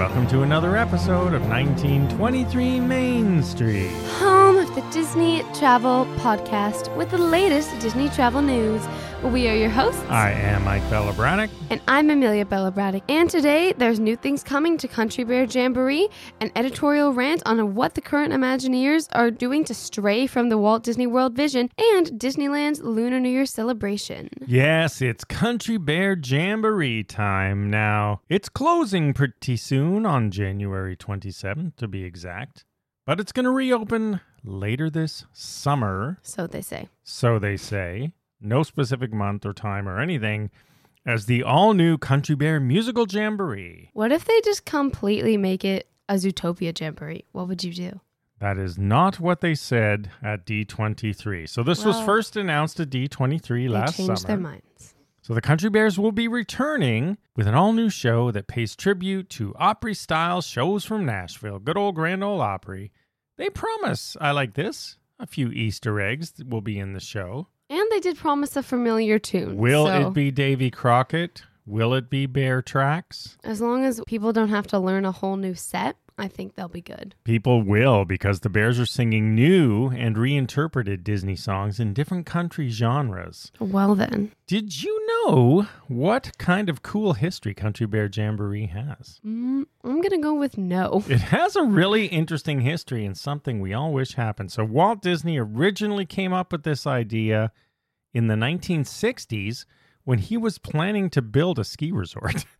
welcome to another episode of 1923 Main Street. Home of the Disney Travel Podcast with the latest Disney travel news. We are your hosts. I am Mike Bella Braddock. And I'm Amelia Bella Braddock. And today there's new things coming to Country Bear Jamboree, an editorial rant on what the current Imagineers are doing to stray from the Walt Disney World vision, and Disneyland's Lunar New Year celebration. Yes, it's Country Bear Jamboree time now. It's closing pretty soon on January 27th, to be exact. But it's going to reopen later this summer. So they say. So they say no specific month or time or anything, as the all new Country Bear Musical Jamboree. What if they just completely make it a Zootopia Jamboree? What would you do? That is not what they said at D23. So this was first announced at D23 last They changed summer. their minds. So the Country Bears will be returning with an all new show that pays tribute to Opry style shows from Nashville. Good old Grand Ole Opry. They promise, I like this, a few Easter eggs will be in the show. And they did promise a familiar tune. Will so it be Davy Crockett? Will it be Bear Tracks? As long as people don't have to learn a whole new set, I think they'll be good. People will because the Bears are singing new and reinterpreted Disney songs in different country genres. Well, then. Did you know what kind of cool history Country Bear Jamboree has? Mm, I'm going to go with no. It has a really interesting history and something we all wish happened. So, Walt Disney originally came up with this idea in the 1960s when he was planning to build a ski resort.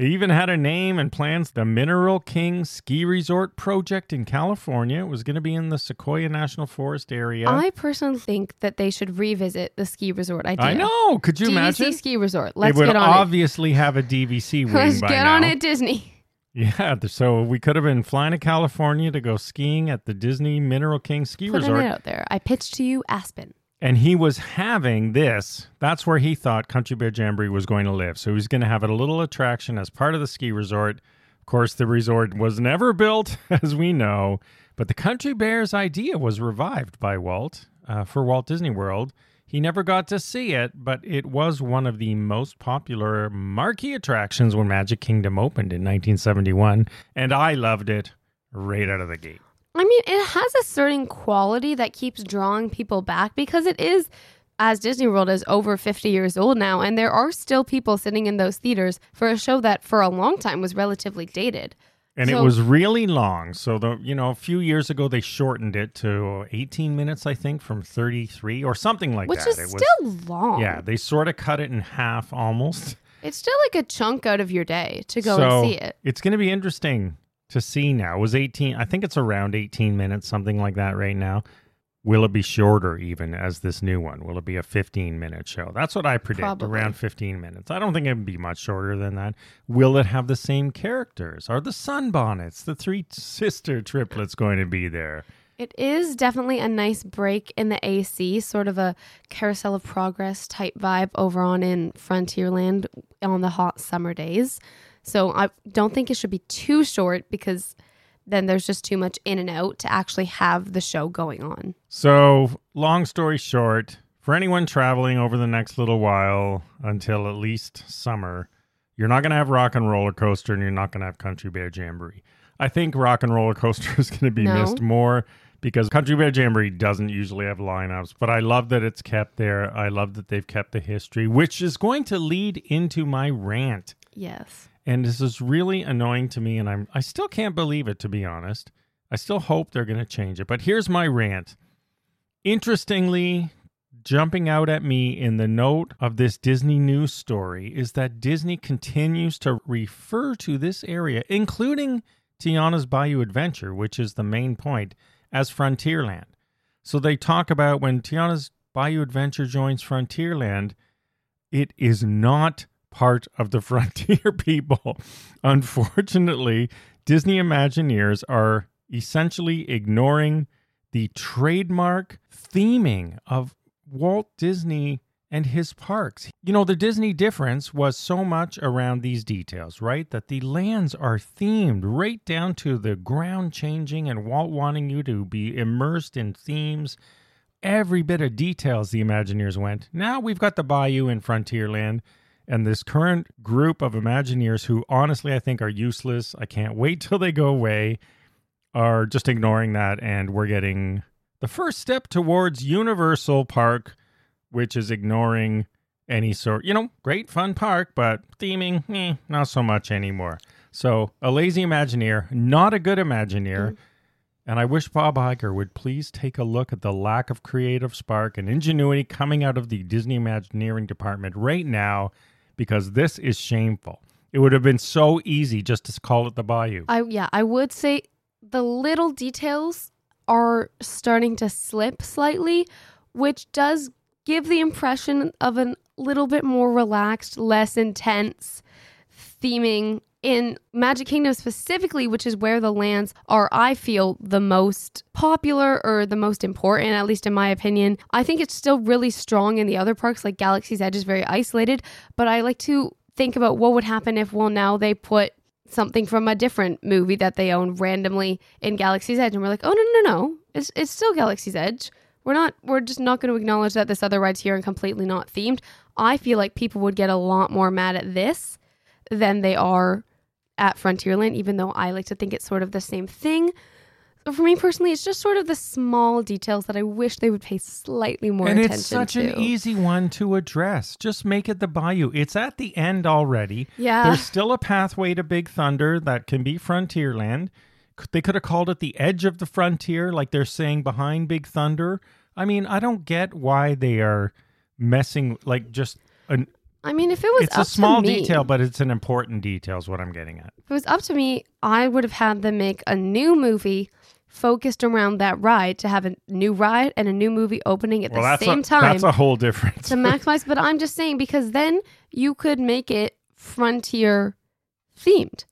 It even had a name and plans the Mineral King Ski Resort Project in California. It was going to be in the Sequoia National Forest area. I personally think that they should revisit the ski resort idea. I know. Could you DVC imagine? ski resort. Let's it would get on obviously have a DVC it. wing Let's by get now. on it, Disney. Yeah, so we could have been flying to California to go skiing at the Disney Mineral King Ski Putting Resort. it out there. I pitched to you Aspen. And he was having this. That's where he thought Country Bear Jamboree was going to live. So he was going to have a little attraction as part of the ski resort. Of course, the resort was never built, as we know. But the Country Bears idea was revived by Walt uh, for Walt Disney World. He never got to see it, but it was one of the most popular marquee attractions when Magic Kingdom opened in 1971. And I loved it right out of the gate. I mean, it has a certain quality that keeps drawing people back because it is, as Disney World is over 50 years old now, and there are still people sitting in those theaters for a show that for a long time was relatively dated. And it was really long. So the you know a few years ago they shortened it to 18 minutes, I think, from 33 or something like that. Which that. is it still long. yeah. They sort of cut it in half almost. It's still like a chunk out of your day to go so and see it. It's going to be interesting to see now. It was 18. I think it's around 18 minutes, something like that, right now. Will it be shorter even as this new one? Will it be a 15 minute show? That's what I predict, Probably. around 15 minutes. I don't think it'd be much shorter than that. Will it have the same characters? Are the sunbonnets, the three sister triplets going to be there? It is definitely a nice break in the AC, sort of a carousel of progress type vibe over on in Frontierland on the hot summer days. So I don't think it should be too short because then there's just too much in and out to actually have the show going on. So, long story short, for anyone traveling over the next little while until at least summer, you're not going to have Rock and Roller Coaster and you're not going to have Country Bear Jamboree. I think Rock and Roller Coaster is going to be No. missed more because Country Bear Jamboree doesn't usually have lineups, but I love that it's kept there. I love that they've kept the history, which is going to lead into my rant. Yes. And this is really annoying to me, and I'm I still can't believe it to be honest. I still hope they're going to change it. But here's my rant. Interestingly, jumping out at me in the note of this Disney news story is that Disney continues to refer to this area, including Tiana's Bayou Adventure, which is the main point, as Frontierland. So they talk about when Tiana's Bayou Adventure joins Frontierland, it is not part of the Frontier people. Unfortunately, Disney Imagineers are essentially ignoring the trademark theming of Walt Disney and his parks. You know, the Disney difference was so much around these details, right? That the lands are themed right down to the ground changing and Walt wanting you to be immersed in themes. Every bit of details the Imagineers went. Now we've got the Bayou in Frontierland, And this current group of Imagineers, who honestly I think are useless, I can't wait till they go away, are just ignoring that. And we're getting the first step towards Universal Park, which is ignoring any sort, you know, great fun park, but theming, eh, not so much anymore. So a lazy Imagineer, not a good Imagineer. Mm. And I wish Bob Iger would please take a look at the lack of creative spark and ingenuity coming out of the Disney Imagineering department right now, because this is shameful. It would have been so easy just to call it the Bayou. I yeah, I would say the little details are starting to slip slightly, which does give the impression of a little bit more relaxed, less intense theming in Magic Kingdom specifically, which is where the lands are, I feel, the most popular or the most important, at least in my opinion. I think it's still really strong in the other parks, like Galaxy's Edge is very isolated, but I like to think about what would happen if, well, now they put something from a different movie that they own randomly in Galaxy's Edge, and we're like, oh no, no, no, it's it's still Galaxy's Edge. We're not. We're just not going to acknowledge that this other ride's here and completely not themed. I feel like people would get a lot more mad at this than they are at Frontierland, even though I like to think it's sort of the same thing. For me personally, it's just sort of the small details that I wish they would pay slightly more and attention it's such to. an easy one to address. Just make it the Bayou. It's at the end already. yeah, There's still a pathway to Big Thunder that can be Frontierland. They could have called it the edge of the frontier, like they're saying behind Big Thunder. I mean, I don't get why they are messing like just an. I mean, if it was It's up a small me, detail, but it's an important detail. Is what I'm getting at. If it was up to me, I would have had them make a new movie focused around that ride to have a new ride and a new movie opening at well, the same a, time That's a whole difference. to maximize. But I'm just saying because then you could make it frontier themed.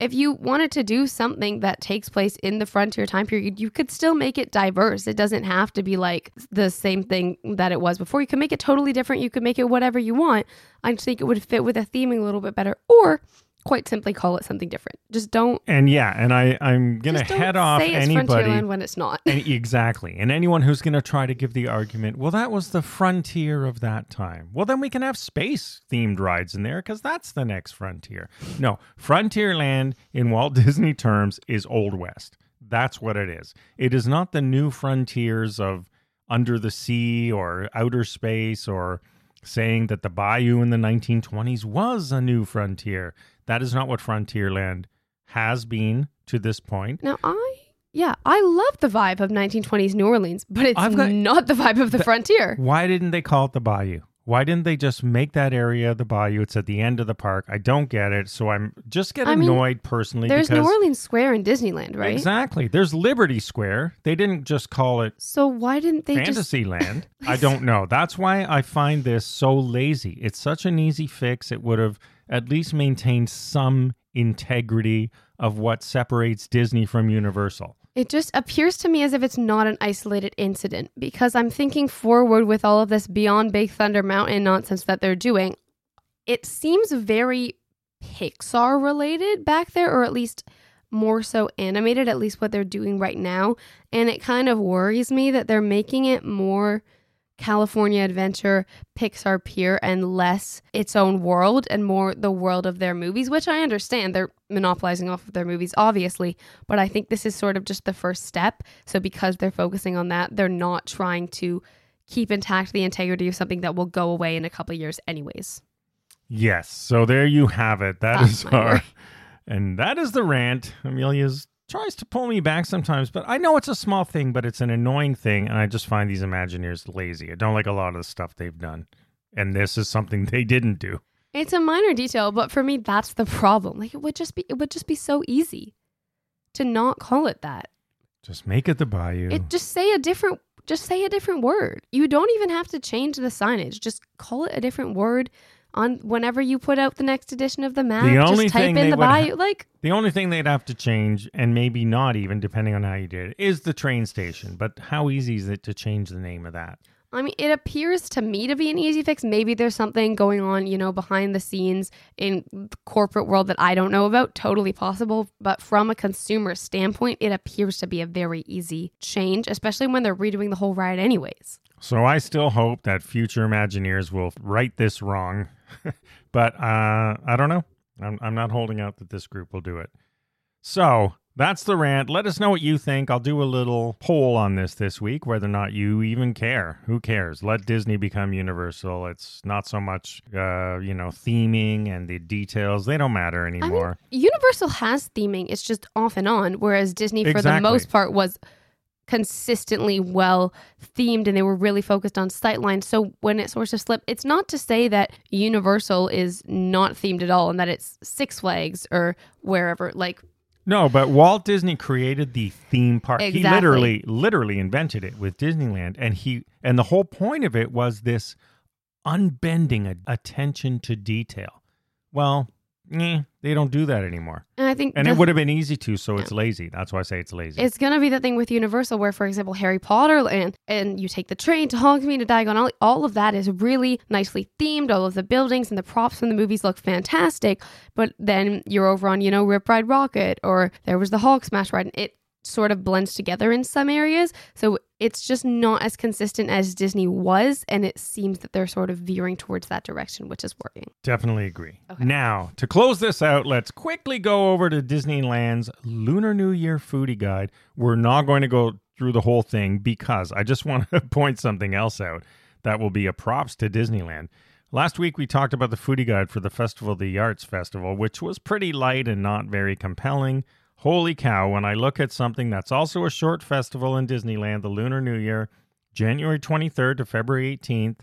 If you wanted to do something that takes place in the frontier time period, you could still make it diverse. It doesn't have to be like the same thing that it was before. You can make it totally different. You could make it whatever you want. I just think it would fit with the theming a little bit better, or quite simply call it something different. Just don't and yeah, and I I'm gonna head off say it's anybody. Frontierland when it's not. And exactly. And anyone who's going to try to give the argument, well, that was the frontier of that time. Well, then we can have space themed rides in there because that's the next frontier. No, Frontierland in Walt Disney terms is Old West. That's what it is. It is not the new frontiers of under the sea or outer space or saying that the bayou in the 1920s was a new frontier. That is not what Frontierland has been to this point. Now I yeah, I love the vibe of 1920s New Orleans, but it's got- not the vibe of the frontier. Why didn't they call it the Bayou? Why didn't they just make that area the Bayou? It's at the end of the park. I don't get it. So I'm just get I mean, annoyed personally There's because New Orleans Square in Disneyland, right? exactly. There's Liberty Square. They didn't just call it So why didn't they just Fantasyland. I don't know. That's why I find this so lazy. It's such an easy fix. It would have at least maintain some integrity of what separates Disney from Universal. It just appears to me as if it's not an isolated incident because I'm thinking forward with all of this beyond Big Thunder Mountain nonsense that they're doing. It seems very Pixar related back there, or at least more so animated, at least what they're doing right now. And it kind of worries me that they're making it more California Adventure, Pixar Pier, and less its own world and more the world of their movies, which I understand. They're monopolizing off of their movies, obviously, but I think this is sort of just the first step. So because they're focusing on that, they're not trying to keep intact the integrity of something that will go away in a couple of years, anyways. Yes. So there you have it. That is our rant. and that is the rant. Amelia's tries to pull me back sometimes, but I know it's a small thing, but it's an annoying thing, and I just find these Imagineers lazy. I don't like a lot of the stuff they've done. And this is something they didn't do. It's a minor detail, but for me, that's the problem. Like it would just be, it would just be so easy to not call it that. Just make it the Bayou. It just say a different just say a different word. You don't even have to change the signage. Just call it a different word on whenever you put out the next edition of the map. The only just type thing in the would ha- like the only thing they'd have to change, and maybe not even, depending on how you did it, is the train station. But how easy is it to change the name of that? I mean, it appears to me to be an easy fix. Maybe there's something going on, you know, behind the scenes in the corporate world that I don't know about. Totally possible. But from a consumer standpoint, it appears to be a very easy change, especially when they're redoing the whole ride, anyways. So I still hope that future Imagineers will right this wrong. but uh, I don't know. I'm, I'm not holding out that this group will do it. So that's the rant. Let us know what you think. I'll do a little poll on this this week, whether or not you even care. Who cares? Let Disney become Universal. It's not so much, uh, you know, theming and the details. They don't matter I mean, anymore. Universal has theming. It's just off and on, whereas Disney, for the most part, was consistently well themed and they were really focused on sightlines. So when it sort of slipped, it's not to say that Universal is not themed at all and that it's Six Flags or wherever. Like, No, but Walt Disney created the theme park. He literally literally invented it with Disneyland and he and the whole point of it was this unbending attention to detail. Well, eh, they don't do that anymore. and I think And the- it would have been easy to, so it's lazy. That's why I say it's lazy. It's gonna be the thing with Universal, where, for example, Harry Potter and and you take the train to Hogsmeade to Diagon Alley. All of that is really nicely themed. All of the buildings and the props from the movies look fantastic. But then you're over on, you know, Rip Ride Rockit, or there was the Hulk Smash ride, and it sort of blends together in some areas. So it's just not as consistent as Disney was, and it seems that they're sort of veering towards that direction, which is working. Definitely agree. Okay. Now, to close this out, let's quickly go over to Disneyland's Lunar New Year foodie guide. We're not going to go through the whole thing because I just want to point something else out that will be a props to Disneyland. Last week, we talked about the foodie guide for the Festival of the Arts Festival, which was pretty light and not very compelling. Holy cow, when I look at something that's also a short festival in Disneyland, the Lunar New Year, January 23rd to February 18th,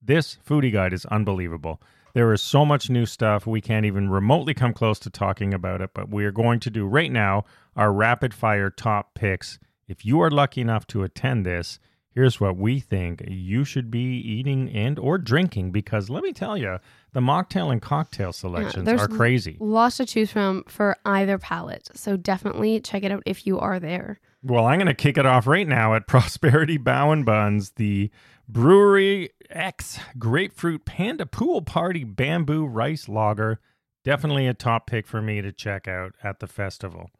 this foodie guide is unbelievable. There is so much new stuff. We can't even remotely come close to talking about it, but we are going to do right now our rapid fire top picks. If you are lucky enough to attend this, here's what we think you should be eating and or drinking because let me tell you, the mocktail and cocktail selections there's are crazy. Lots to choose from for either palette. So definitely check it out if you are there. Well, I'm going to kick it off right now at Prosperity Bow and Buns, the Brewery X Grapefruit Panda Pool Party Bamboo Rice Lager. Definitely a top pick for me to check out at the festival.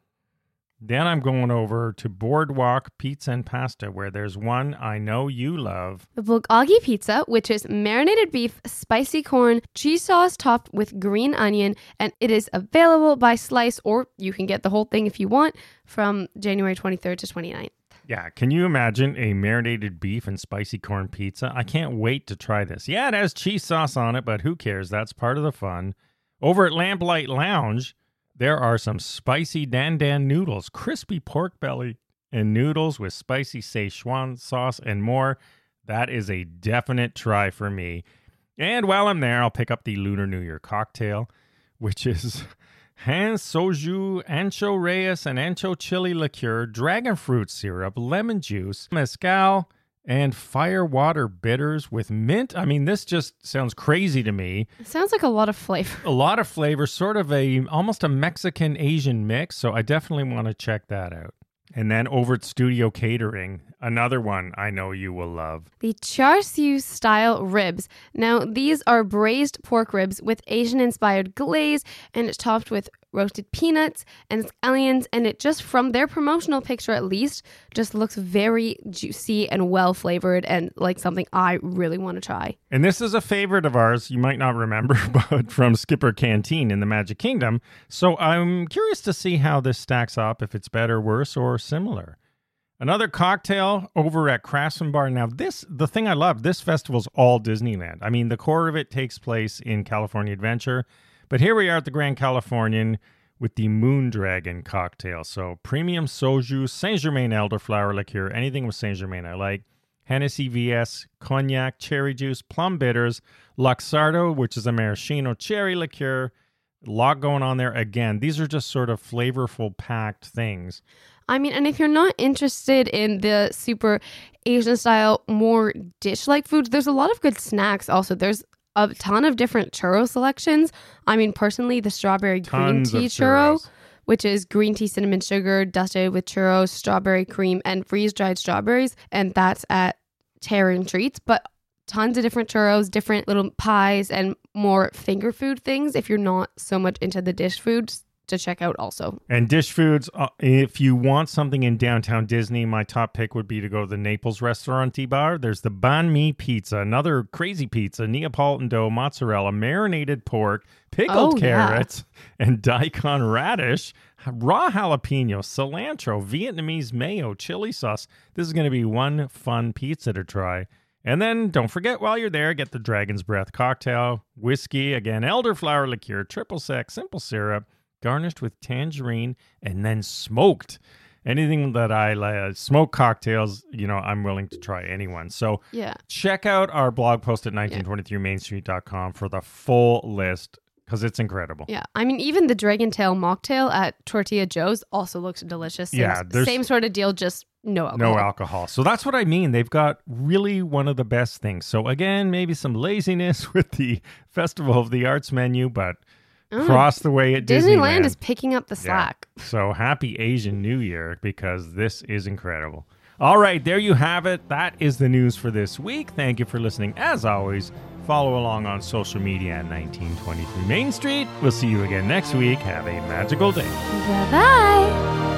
Then I'm going over to Boardwalk Pizza and Pasta, where there's one I know you love. The bulgogi pizza, which is marinated beef, spicy corn, cheese sauce topped with green onion, and it is available by slice, or you can get the whole thing if you want from January 23rd to 29th. Yeah, can you imagine a marinated beef and spicy corn pizza? I can't wait to try this. Yeah, it has cheese sauce on it, but who cares? That's part of the fun. Over at Lamplight Lounge, there are some spicy dan dan noodles, crispy pork belly, and noodles with spicy Szechuan sauce and more. That is a definite try for me. And while I'm there, I'll pick up the Lunar New Year cocktail, which is Han soju, ancho reyes, and ancho chili liqueur, dragon fruit syrup, lemon juice, mezcal, and firewater bitters with mint. I mean, this just sounds crazy to me. It sounds like a lot of flavor. A lot of flavor, sort of a almost a Mexican Asian mix. So I definitely want to check that out. And then over at Studio Catering, another one I know you will love. The char siu style ribs. Now, these are braised pork ribs with Asian inspired glaze, and it's topped with roasted peanuts and scallions. And it just, from their promotional picture at least, just looks very juicy and well flavored and like something I really want to try. And this is a favorite of ours, you might not remember, but from Skipper Canteen in the Magic Kingdom. So I'm curious to see how this stacks up, if it's better, worse, or similar. Another cocktail over at Craftsman Bar. Now, this, the thing I love, this festival's all Disneyland. I mean, the core of it takes place in California Adventure, but here we are at the Grand Californian with the Moon Dragon cocktail. So premium soju, Saint Germain elderflower liqueur, anything with Saint Germain I like. Hennessy VS, cognac, cherry juice, plum bitters, Luxardo, which is a maraschino cherry liqueur. A lot going on there. Again, these are just sort of flavorful, packed things. I mean, and if you're not interested in the super Asian style, more dish like foods, there's a lot of good snacks also. There's a ton of different churro selections. I mean, personally, the strawberry green Tons of tea churro, churros. which is green tea, cinnamon sugar, dusted with churros, strawberry cream, and freeze dried strawberries. And that's at Terran Treats. But tons of different churros, different little pies, and more finger food things if you're not so much into the dish foods. To check out also. And dish foods, uh, if you want something in downtown Disney, my top pick would be to go to the Naples Restaurant Bar. There's the Banh Mi Pizza, another crazy pizza, Neapolitan dough, mozzarella, marinated pork, pickled Oh, yeah. carrots, and daikon radish, raw jalapeno, cilantro, Vietnamese mayo, chili sauce. This is going to be one fun pizza to try. And then don't forget while you're there, get the Dragon's Breath cocktail, whiskey, again, elderflower liqueur, triple sec, simple syrup, garnished with tangerine, and then smoked. Anything that I like, uh, smoke cocktails, you know, I'm willing to try anyone. So Yeah. check out our blog post at 1923mainstreet.com for the full list because it's incredible. Yeah. I mean, even the Dragon Tail mocktail at Tortilla Joe's also looks delicious. Same, Yeah, Same sort of deal, just no alcohol. No alcohol. So that's what I mean. They've got really one of the best things. So again, maybe some laziness with the Festival of the Arts menu, but Oh, cross the way at Disneyland, Disneyland. is picking up the Yeah. slack. So happy Asian New Year because this is incredible. All right, there you have it. That is the news for this week. Thank you for listening. As always, follow along on social media at 1923 Main Street. We'll see you again next week. Have a magical day. Bye bye.